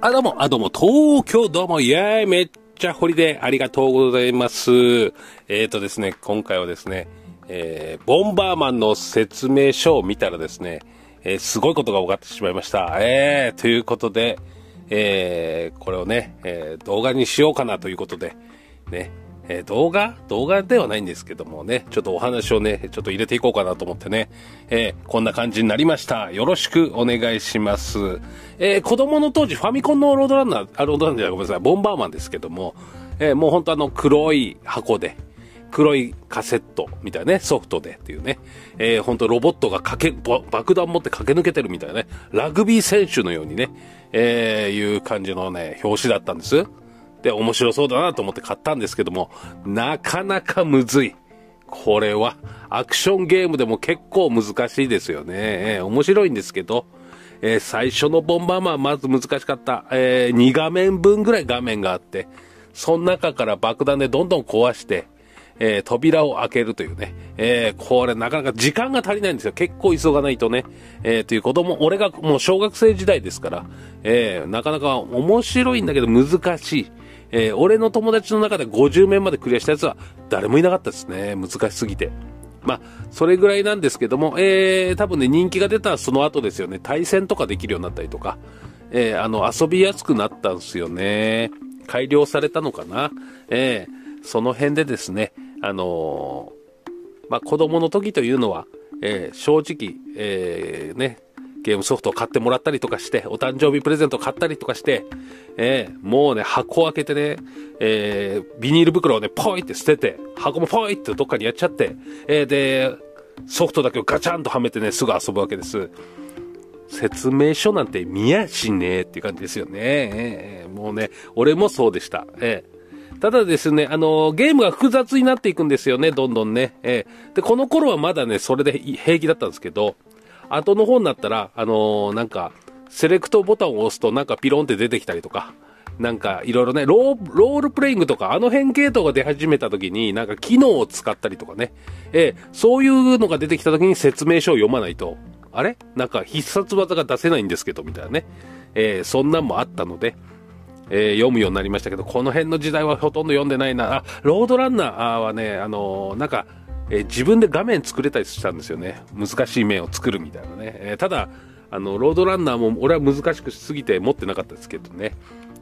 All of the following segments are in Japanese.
あ、どうも、あ、どうも、東京どうも、イェーイ、めっちゃホリデー、ありがとうございます。えーとですね、今回はですね、えー、ボンバーマンの説明書を見たらですね、えー、すごいことが分かってしまいました。えー、ということで、えー、これをね、えー、動画にしようかなということで、ね、えー、動画？動画ではないんですけどもね、ちょっとお話をね、ちょっと入れていこうかなと思ってね、えー、こんな感じになりました。よろしくお願いします。えー、子供の当時、ファミコンのロードランナー、あ、ロードランナーじゃごめんなさい、ボンバーマンですけども、え、もう本当あの黒い箱で、黒いカセットみたいなね、ソフトでっていうね、えー、ほんとロボットが駆け、爆弾持って駆け抜けてるみたいなね、ラグビー選手のようにね、えー、いう感じのね、表紙だったんです。で、面白そうだなと思って買ったんですけども、なかなかむずい。これは、アクションゲームでも結構難しいですよね。えー、面白いんですけど、えー、最初のボンバーマンまず難しかった。えー、2画面分ぐらい画面があって、その中から爆弾でどんどん壊して、えー、扉を開けるというね、えー、これなかなか時間が足りないんですよ。結構急がないとね、えー、という子供、俺がもう小学生時代ですから、えー、なかなか面白いんだけど難しい。えー、俺の友達の中で50面までクリアしたやつは誰もいなかったですね。難しすぎて。まあ、それぐらいなんですけども、えー、多分ね、人気が出たその後ですよね。対戦とかできるようになったりとか、えー、あの、遊びやすくなったんですよね。改良されたのかな。えー、その辺でですね、あのー、まあ、子供の時というのは、えー、正直、えー、ね、ゲームソフトを買ってもらったりとかして、お誕生日プレゼントを買ったりとかして、えー、もうね、箱を開けてね、えー、ビニール袋をね、ポイって捨てて、箱もポイってどっかにやっちゃって、えー、で、ソフトだけをガチャンとはめてね、すぐ遊ぶわけです。説明書なんて見やしねえっていう感じですよね。えー、もうね、俺もそうでした。えー、ただですね、あのー、ゲームが複雑になっていくんですよね、どんどんね。えー、で、この頃はまだね、それで平気だったんですけど、後の方になったら、あのー、なんか、セレクトボタンを押すとなんかピロンって出てきたりとか、なんかいろいろねロールプレイングとかあの辺系統が出始めた時になんか機能を使ったりとかね、えー、そういうのが出てきた時に説明書を読まないと、あれ？なんか必殺技が出せないんですけど、みたいなね、えー、そんなんもあったので、えー、読むようになりましたけど、この辺の時代はほとんど読んでないな。あ、ロードランナーはね、あのなんか、え自分で画面作れたりしたんですよね。難しい面を作るみたいなね。えただ、あの、ロードランナーも俺は難しくしすぎて持ってなかったですけどね。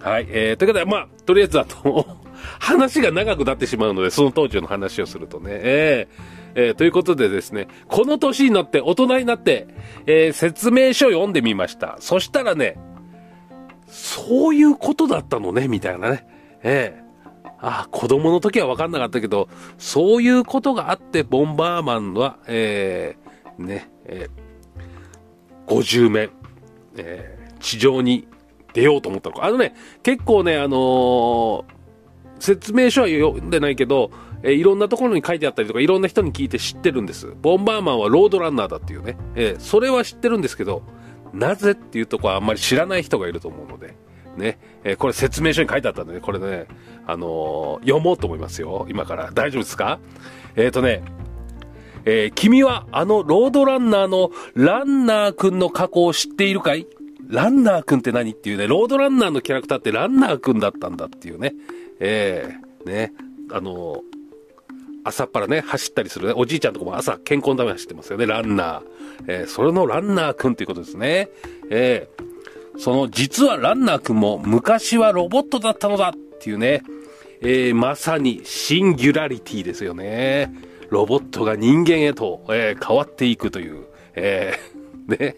はい。えー、ということで、まあ、とりあえずだと 話が長くなってしまうので、その当時の話をするとね。えー、えー、ということでですね、この年になって、大人になって、えー、説明書を読んでみました。そしたらね、そういうことだったのね、みたいなね。ええああ、子供の時は分かんなかったけど、そういうことがあって、ボンバーマンは、えー、ね、えー、50面、えー、地上に出ようと思ったのか。あのね、結構ね、あのー、説明書は読んでないけど、えー、いろんなところに書いてあったりとか、いろんな人に聞いて知ってるんです。ボンバーマンはロードランナーだっていうね。えー、それは知ってるんですけど、なぜっていうとこはあんまり知らない人がいると思うので、ね、えー、これ説明書に書いてあったんでね、これね、あのー、読もうと思いますよ、今から。大丈夫ですか？えっ、ー、とね、えー、君はあのロードランナーのランナーくんの過去を知っているかい？ランナーくんって何っていうね、ロードランナーのキャラクターってランナーくんだったんだっていうね。えー、ね、あの、朝っぱらね、走ったりするね、おじいちゃんとかも朝健康のために走ってますよね、ランナー。えー、それのランナーくんっていうことですね。えー、その、実はランナーくんも昔はロボットだったのだっていうね、えー、まさにシンギュラリティですよね。ロボットが人間へと、えー、変わっていくという、えー、ね。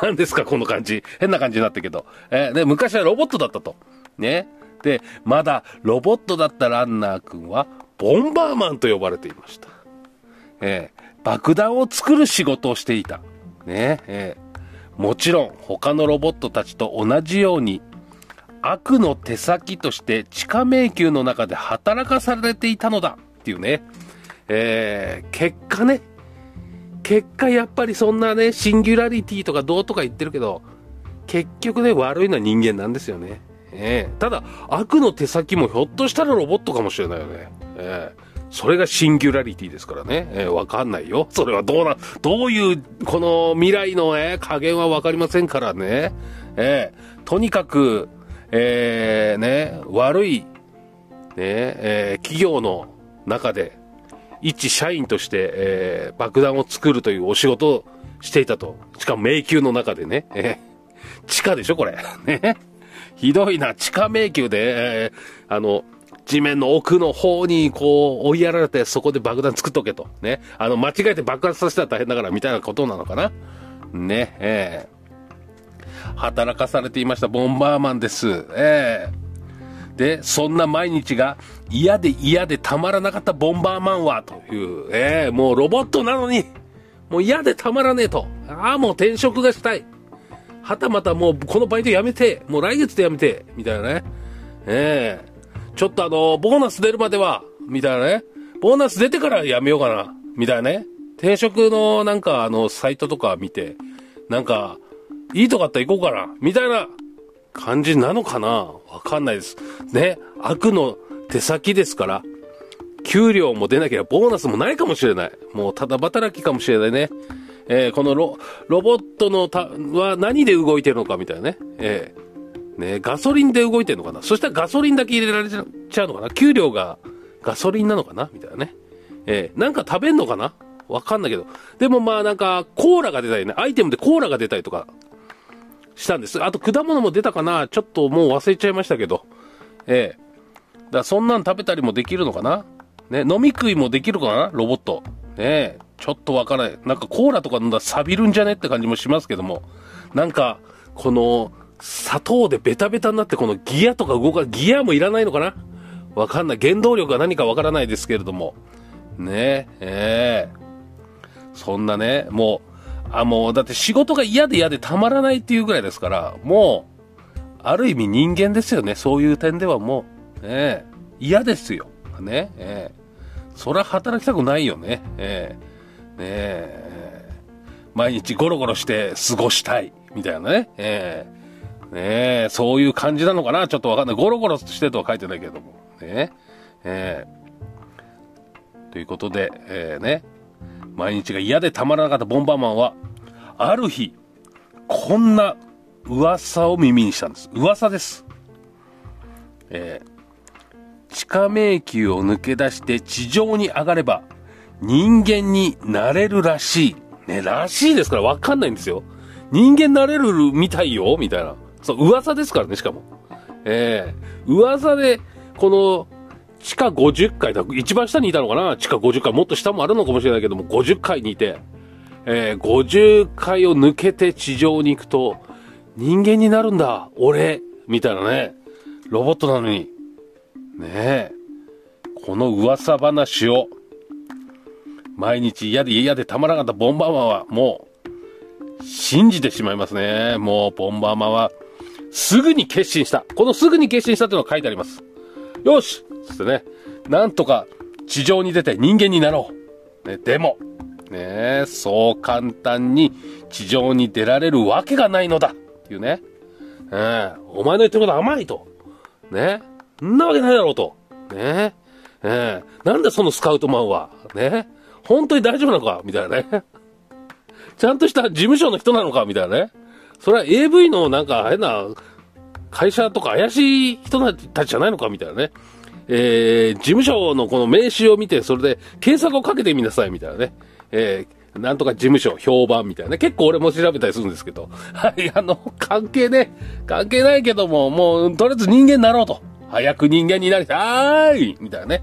何ですか、この感じ。変な感じになったけど。えー、で、昔はロボットだったと。ね。で、まだロボットだったランナー君は、ボンバーマンと呼ばれていました。えー、爆弾を作る仕事をしていた。ね。えー、もちろん、他のロボットたちと同じように、悪の手先として地下迷宮の中で働かされていたのだっていうね。えー、結果ね、結果やっぱりそんなね、シンギュラリティとかどうとか言ってるけど、結局ね、悪いのは人間なんですよね。えー、ただ、悪の手先もひょっとしたらロボットかもしれないよね。えー、それがシンギュラリティですからね。えー、わかんないよ。それはどうな、どういう、この未来のね、加減はわかりませんからね。えー、とにかく、えー、ね、悪い、ね、えー、企業の中で、一社員として、えー、爆弾を作るというお仕事をしていたと。しかも迷宮の中でね。えー、地下でしょこれ。ね。ひどいな。地下迷宮で、えー、あの、地面の奥の方にこう追いやられてそこで爆弾作っとけと。ね。あの、間違えて爆発させたら大変だからみたいなことなのかな。ね。えー、働かされていましたボンバーマンです。えー、で、そんな毎日が嫌で嫌でたまらなかったボンバーマンはという、えー、もうロボットなのに、もう嫌でたまらねえと。ああ、もう転職がしたい。はたまたもうこのバイトやめて、もう来月でやめて、みたいなね。ええー、ちょっとあの、ボーナス出るまでは、みたいなね。ボーナス出てからやめようかな、みたいなね。転職のなんかあの、サイトとか見て、なんか、いいとこあったら行こうかな、みたいな感じなのかな？わかんないです。ね。悪の手先ですから。給料も出なければボーナスもないかもしれない。もうただ働きかもしれないね。えー、このロ、ロボットのた、は何で動いてるのかみたいなね。えー、ね、ガソリンで動いてるのかな？そしたらガソリンだけ入れられちゃうのかな？給料がガソリンなのかな？みたいなね。えー、なんか食べんのかな？わかんないけど。でもまあなんか、コーラが出たりね、アイテムでコーラが出たりとかしたんです。あと果物も出たかな？ちょっともう忘れちゃいましたけど。ええ、だそんなん食べたりもできるのかな？ね、飲み食いもできるかな？ロボット。ねちょっとわからない。なんかコーラとか飲んだら錆びるんじゃね？って感じもしますけども。なんか、この、砂糖でベタベタになってこのギアとか動か、ギアもいらないのかな？わかんない。原動力が何かわからないですけれども。ねえ、ええそんなね、もう、あ、もう、だって仕事が嫌で嫌でたまらないっていうぐらいですから、もう、ある意味人間ですよね。そういう点ではもう、ね嫌ですよ。ねええそりゃ働きたくないよね。ええねえ毎日ゴロゴロして過ごしたい。みたいなね。ええねえそういう感じなのかなちょっとわかんない。ゴロゴロしてとは書いてないけども。ねええということで、えー、ね、毎日が嫌でたまらなかったボンバーマンは、ある日、こんな噂を耳にしたんです。噂です。えー地下迷宮を抜け出して地上に上がれば人間になれるらしい。ね、らしいですからわかんないんですよ。人間なれるみたいよみたいな。そう、噂ですからね、しかも。えー、噂で、この、地下50階だ、一番下にいたのかな？地下50階、もっと下もあるのかもしれないけども、50階にいて、えー、50階を抜けて地上に行くと、人間になるんだ、俺、みたいなね。ロボットなのに。ねえ。この噂話を、毎日嫌で嫌でたまらなかったボンバーマンは、もう、信じてしまいますね。もう、ボンバーマンは、すぐに決心した。このすぐに決心したっていうのが書いてあります。よしつってね、なんとか地上に出て人間になろう。ね、でも、ねそう簡単に地上に出られるわけがないのだっていうね。えー、お前の言ってること甘いと。ね。んなわけないだろうと。ねえ。えなんでそのスカウトマンは、ね本当に大丈夫なのか？みたいなね。ちゃんとした事務所の人なのか？みたいなね。それは AV のなんか変な会社とか怪しい人たちじゃないのか？みたいなね。えー、事務所のこの名刺を見て、それで検索をかけてみなさいみたいなね。えー、なんとか事務所、評判みたいな。結構俺も調べたりするんですけど。はい、あの、関係ね、関係ないけども、もう、とりあえず人間になろうと。早く人間になりたいみたいなね。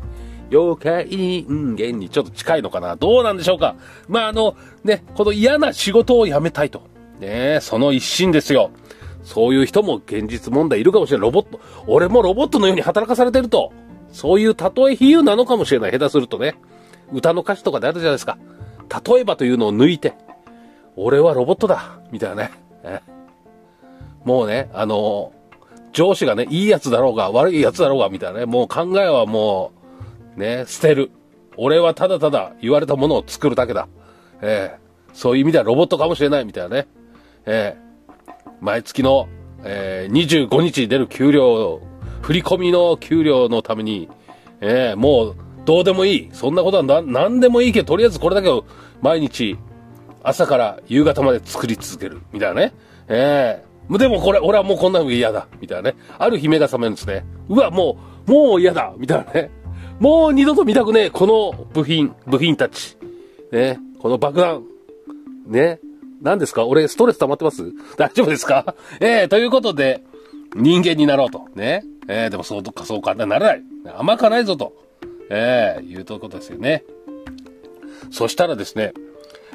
妖怪人間にちょっと近いのかなどうなんでしょうかまあ、あの、ね、この嫌な仕事を辞めたいと。ねその一心ですよ。そういう人も現実問題いるかもしれない。ロボット、俺もロボットのように働かされてると。そういう例え比喩なのかもしれない。下手するとね。歌の歌詞とかであるじゃないですか。例えばというのを抜いて、俺はロボットだみたいなね。もうね、あの上司がね、いいやつだろうが、悪いやつだろうが、みたいなね、もう考えはもう、ね、捨てる。俺はただただ言われたものを作るだけだ。えー、そういう意味ではロボットかもしれないみたいなね。えー、毎月の、えー、25日に出る給料、振り込みの給料のために、えー、もう、どうでもいい。そんなことは何でもいいけど、とりあえずこれだけを毎日、朝から夕方まで作り続ける。みたいなね。ええーでもこれ、俺はもうこんなの嫌だ。みたいなね。ある日目が覚めるんですね。うわ、もう、もう嫌だ。みたいなね。もう二度と見たくねえ。この部品、部品たち。ね。この爆弾。ね。何ですか？俺、ストレス溜まってます？大丈夫ですか？えー、ということで、人間になろうと。ね。えー、でもそうとか、そう簡単にならない。甘かないぞと。えー、いうとことですよね。そしたらですね、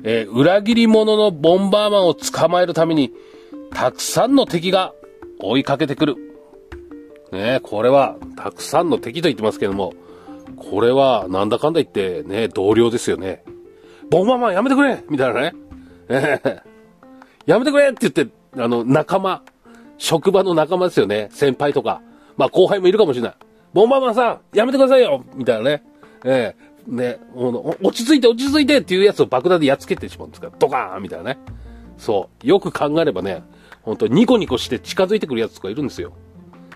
えー、裏切り者のボンバーマンを捕まえるために、たくさんの敵が追いかけてくる。ねこれは、たくさんの敵と言ってますけども、これは、なんだかんだ言って、ね、同僚ですよね。ボンバーマンやめてくれみたいなね。えー、やめてくれって言って、あの、仲間、職場の仲間ですよね。先輩とか。まあ後輩もいるかもしれない。ボンバーマンさん、やめてくださいよみたいなね。ええー、ね、落ち着いて落ち着いてっていうやつを爆弾でやっつけてしまうんですから、ドカーンみたいなね。そう。よく考えればね、本当ニコニコして近づいてくるやつとかいるんですよ。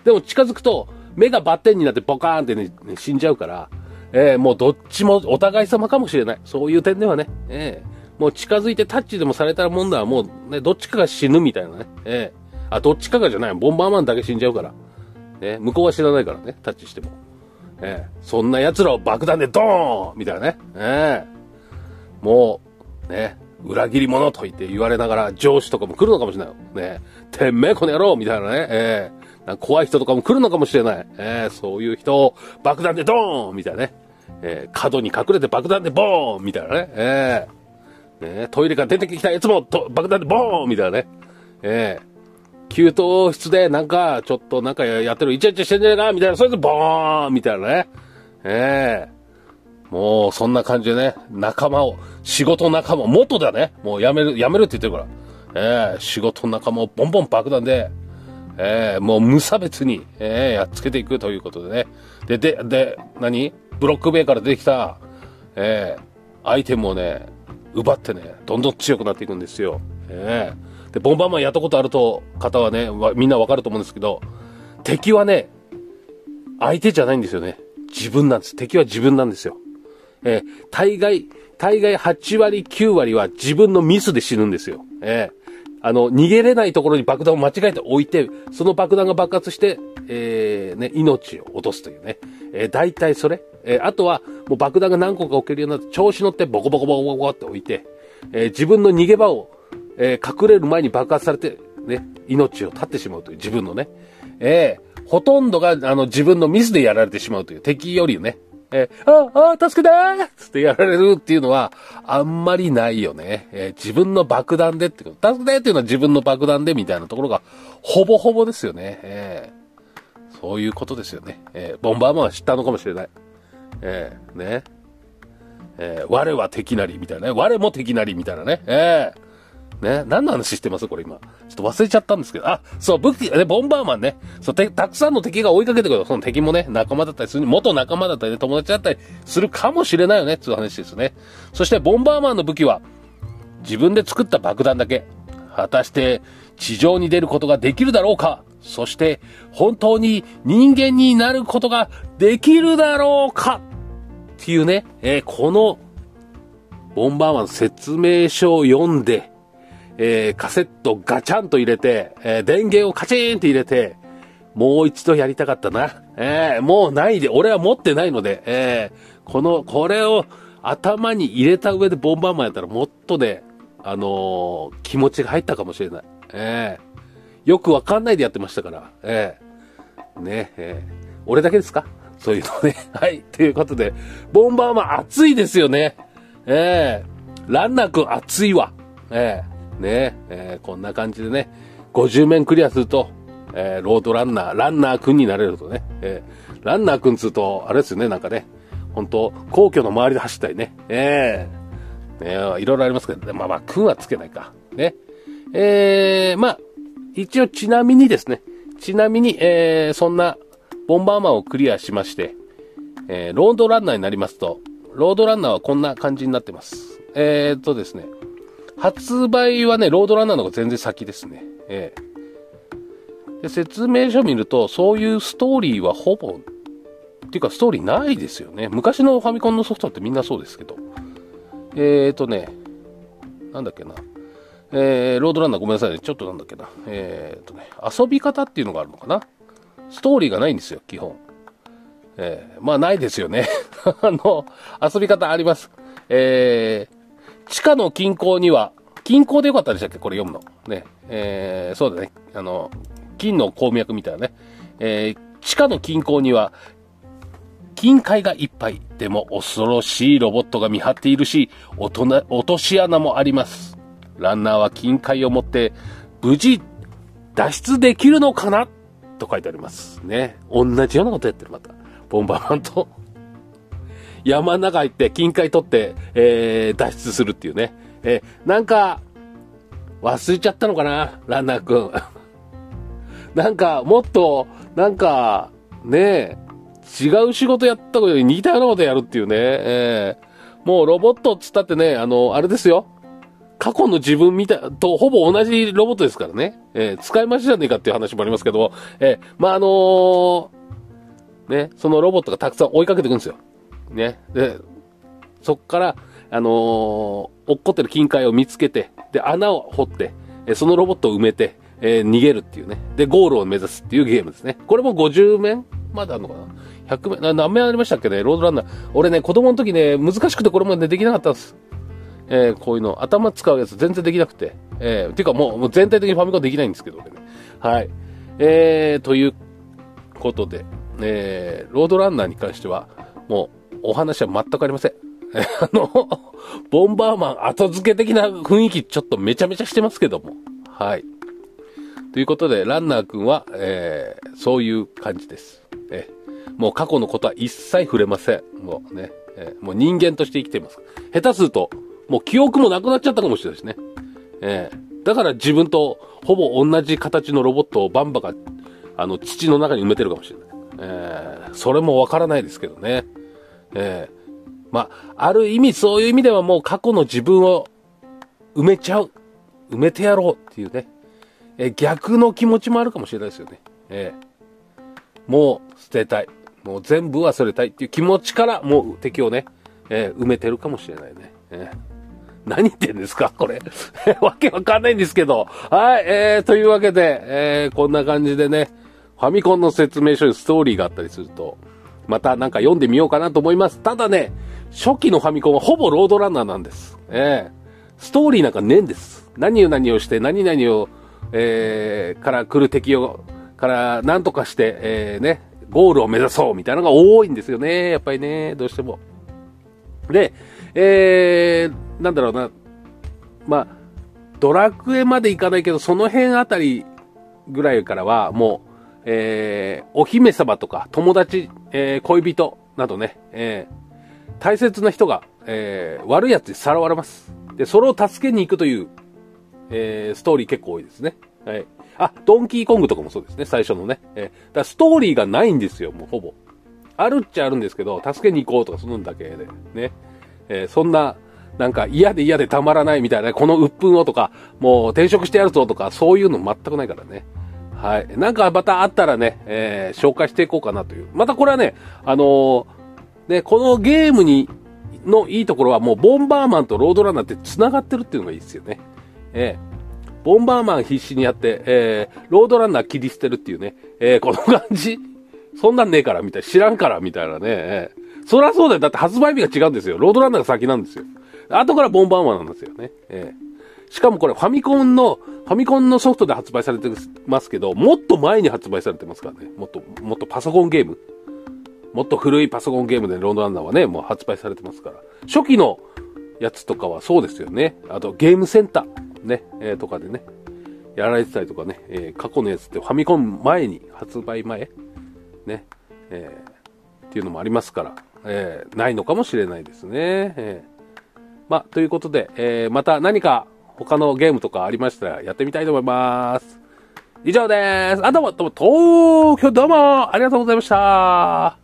でも近づくと、目がバッテンになってボカーンってね、ね死んじゃうから、えー、もうどっちもお互い様かもしれない。そういう点ではね、えー、もう近づいてタッチでもされたらもんだはもうね、どっちかが死ぬみたいなね、えー、あ、どっちかがじゃない、ボンバーマンだけ死んじゃうから。ね、向こうは知らないからね、タッチしても。えー、そんな奴らを爆弾でドーンみたいなね。えー、もう、ね、裏切り者と言って言われながら上司とかも来るのかもしれないよ。ね、てめえこの野郎みたいなね。えー、怖い人とかも来るのかもしれない。えー、そういう人を爆弾でドーンみたいなね。えー、角に隠れて爆弾でボーンみたいなね。えー、ね、トイレから出てきたやつもと爆弾でボーンみたいなね。えー、給湯室でなんか、ちょっとなんかやってる、イチャイチャしてんじゃねえかみたいな、それでボーンみたいなね。ええ、もう、そんな感じでね、仲間を、仕事仲間、元だね。もうやめる、やめるって言ってるから。ええ、仕事仲間をボンボン爆弾で、ええ、もう無差別に、ええやっつけていくということでね。で、で、で、何？ブロック塀から出てきた、ええアイテムをね、奪ってね、どんどん強くなっていくんですよ。ええで、ボンバーマンやったことあると、方はね、みんなわかると思うんですけど、敵はね、相手じゃないんですよね。自分なんです。敵は自分なんですよ。えー、大概、大概8割、9割は自分のミスで死ぬんですよ。えー、あの、逃げれないところに爆弾を間違えて置いて、その爆弾が爆発して、えー、ね、命を落とすというね。えー、大体それ。えー、あとは、もう爆弾が何個か置けるようになって、調子乗ってボコボコボコボコって置いて、えー、自分の逃げ場をえー、隠れる前に爆発されて、ね、命を絶ってしまうという自分のね、えー、ほとんどが、あの、自分のミスでやられてしまうという敵よりね、えー、あ、あ、助けてーってやられるっていうのは、あんまりないよね。えー、自分の爆弾でってこと、助けてっていうのは自分の爆弾でみたいなところが、ほぼほぼですよね。えー、そういうことですよね。えー、ボンバーマンは知ったのかもしれない。えー、ね。え、我は敵なりみたいなね。我も敵なりみたいなね。えー、ね。何の話してます？これ今。ちょっと忘れちゃったんですけど。あ、そう、武器、ね、ボンバーマンね。そう、たくさんの敵が追いかけてくる。その敵もね、仲間だったりする、元仲間だったり、ね、友達だったりするかもしれないよね、っていう話ですね。そして、ボンバーマンの武器は、自分で作った爆弾だけ。果たして、地上に出ることができるだろうかそして、本当に人間になることができるだろうかっていうね、えー、この、ボンバーマン説明書を読んで、えー、カセットガチャンと入れて、えー、電源をカチーンって入れて、もう一度やりたかったな。えー、もうないで、俺は持ってないので、えー、この、これを頭に入れた上でボンバーマンやったらもっとね、あのー、気持ちが入ったかもしれない。えー、よくわかんないでやってましたから、えー、ね、えー、俺だけですか？そういうのね。はい。ということで、ボンバーマン熱いですよね。えー、ランナーくん熱いわ。えー、ね、えー、こんな感じでね、50面クリアすると、えー、ロードランナー、ランナーくんになれるとね、えー、ランナーくんつうと、あれですよね、なんかね、本当皇居の周りで走ったりね、えー、ね、いろいろありますけど、まあまあ、くんはつけないか。ね。えー、まあ、一応ちなみにですね、ちなみに、えー、そんな、ボンバーマンをクリアしまして、えー、ロードランナーになりますと、ロードランナーはこんな感じになってます。えー、っとですね、発売はね、ロードランナーの方が全然先ですね。ええ。で、説明書見ると、そういうストーリーはほぼ、っていうかストーリーないですよね。昔のファミコンのソフトってみんなそうですけど。えーとね、なんだっけな。えー、ロードランナーごめんなさいね。ちょっとなんだっけな。えー、とね、遊び方っていうのがあるのかな。ストーリーがないんですよ、基本。えー、まあないですよね。あの、遊び方あります。えー、地下の近郊には、近郊でよかったでしたっけ？これ読むの。ね。えー、そうだね。あの、金の鉱脈みたいなね。えー、地下の近郊には、金塊がいっぱい。でも恐ろしいロボットが見張っているし、落とし穴もあります。ランナーは金塊を持って、無事、脱出できるのかな？と書いてあります。ね。同じようなことやってる、また。ボンバーマンと。山の中行って、金塊取って、えー、脱出するっていうね。えー、なんか、忘れちゃったのかなランナーくん。なんか、もっと、なんか、ね違う仕事やったことに似たようなことやるっていうね。えー、もうロボットっつったってね、あの、あれですよ。過去の自分見たい、とほぼ同じロボットですからね。えー、使い回しじゃねえかっていう話もありますけど、えー、まあ、あのー、ね、そのロボットがたくさん追いかけていくんですよ。ね。で、そっから、あのー、落っこってる金塊を見つけて、で、穴を掘って、えそのロボットを埋めて、えー、逃げるっていうね。で、ゴールを目指すっていうゲームですね。これも50面まであるのかな ?100 面、何面ありましたっけね？ロードランナー。俺ね、子供の時ね、難しくてこれもね、できなかったんです。えー、こういうの、頭使うやつ全然できなくて。えー、ていうかもう、もう全体的にファミコンできないんですけど、ね。はい。えー、ということで、えー、ロードランナーに関しては、もう、お話は全くありません。あの、ボンバーマン後付け的な雰囲気ちょっとめちゃめちゃしてますけども。はい。ということで、ランナー君は、えー、そういう感じです。えもう過去のことは一切触れません。もうね、えー、もう人間として生きています。下手すると、もう記憶もなくなっちゃったかもしれないですね。えー、だから自分とほぼ同じ形のロボットをバンバが、あの、土の中に埋めてるかもしれない。えー、それもわからないですけどね。えー、まあ、ある意味そういう意味ではもう過去の自分を埋めちゃう。埋めてやろうっていうね。え逆の気持ちもあるかもしれないですよね。えー、もう捨てたい。もう全部忘れたいっていう気持ちからもう敵をね、えー、埋めてるかもしれないね。えー、何言ってんですかこれ。わけわかんないんですけど。はい、えー、というわけで、えー、こんな感じでね、ファミコンの説明書にストーリーがあったりすると、またなんか読んでみようかなと思います。ただね、初期のファミコンはほぼロードランナーなんです。ええ、ストーリーなんかねえんです。何を何をして、何々をえー、から来る敵を、から何とかして、えー、ね、ゴールを目指そうみたいなのが多いんですよね。やっぱりね、どうしても。で、えー、なんだろうな、まあ、ドラクエまで行かないけど、その辺あたりぐらいからは、もう、えー、お姫様とか友達、えー、恋人などね、えー、大切な人が、えー、悪い奴にさらわれます。で、それを助けに行くというえー、ストーリー結構多いですね。はい。あ、ドンキーコングとかもそうですね、最初のね。えー、だストーリーがないんですよ、もうほぼ。あるっちゃあるんですけど、助けに行こうとかそのだけで、ね。えー、そんな、なんか嫌で嫌でたまらないみたいな、この鬱憤をとか、もう転職してやるぞとか、そういうの全くないからね。はい。なんかまたあったらね、えー、紹介していこうかなという。またこれはね、あのー、ね、このゲームに、のいいところはもうボンバーマンとロードランナーって繋がってるっていうのがいいですよね。えー、ボンバーマン必死にやって、えー、ロードランナー切り捨てるっていうね、えー、この感じ、そんなんねえから、みたいな、知らんから、みたいなね、えー、そりゃそうだよ。だって発売日が違うんですよ。ロードランナーが先なんですよ。後からボンバーマンなんですよね。えー、しかもこれファミコンの、ファミコンのソフトで発売されてますけど、もっと前に発売されてますからね。もっと、もっとパソコンゲーム。もっと古いパソコンゲームでロードランナーはね、もう発売されてますから。初期のやつとかはそうですよね。あとゲームセンター。ね、えー、とかでね、やられてたりとかね、えー、過去のやつってファミコン前に、発売前、ね、えー、っていうのもありますから、えー、ないのかもしれないですね。えー、まあ、ということで、えー、また何か他のゲームとかありましたらやってみたいと思います。以上です。あ、どうも、どうも、東京どうもありがとうございました。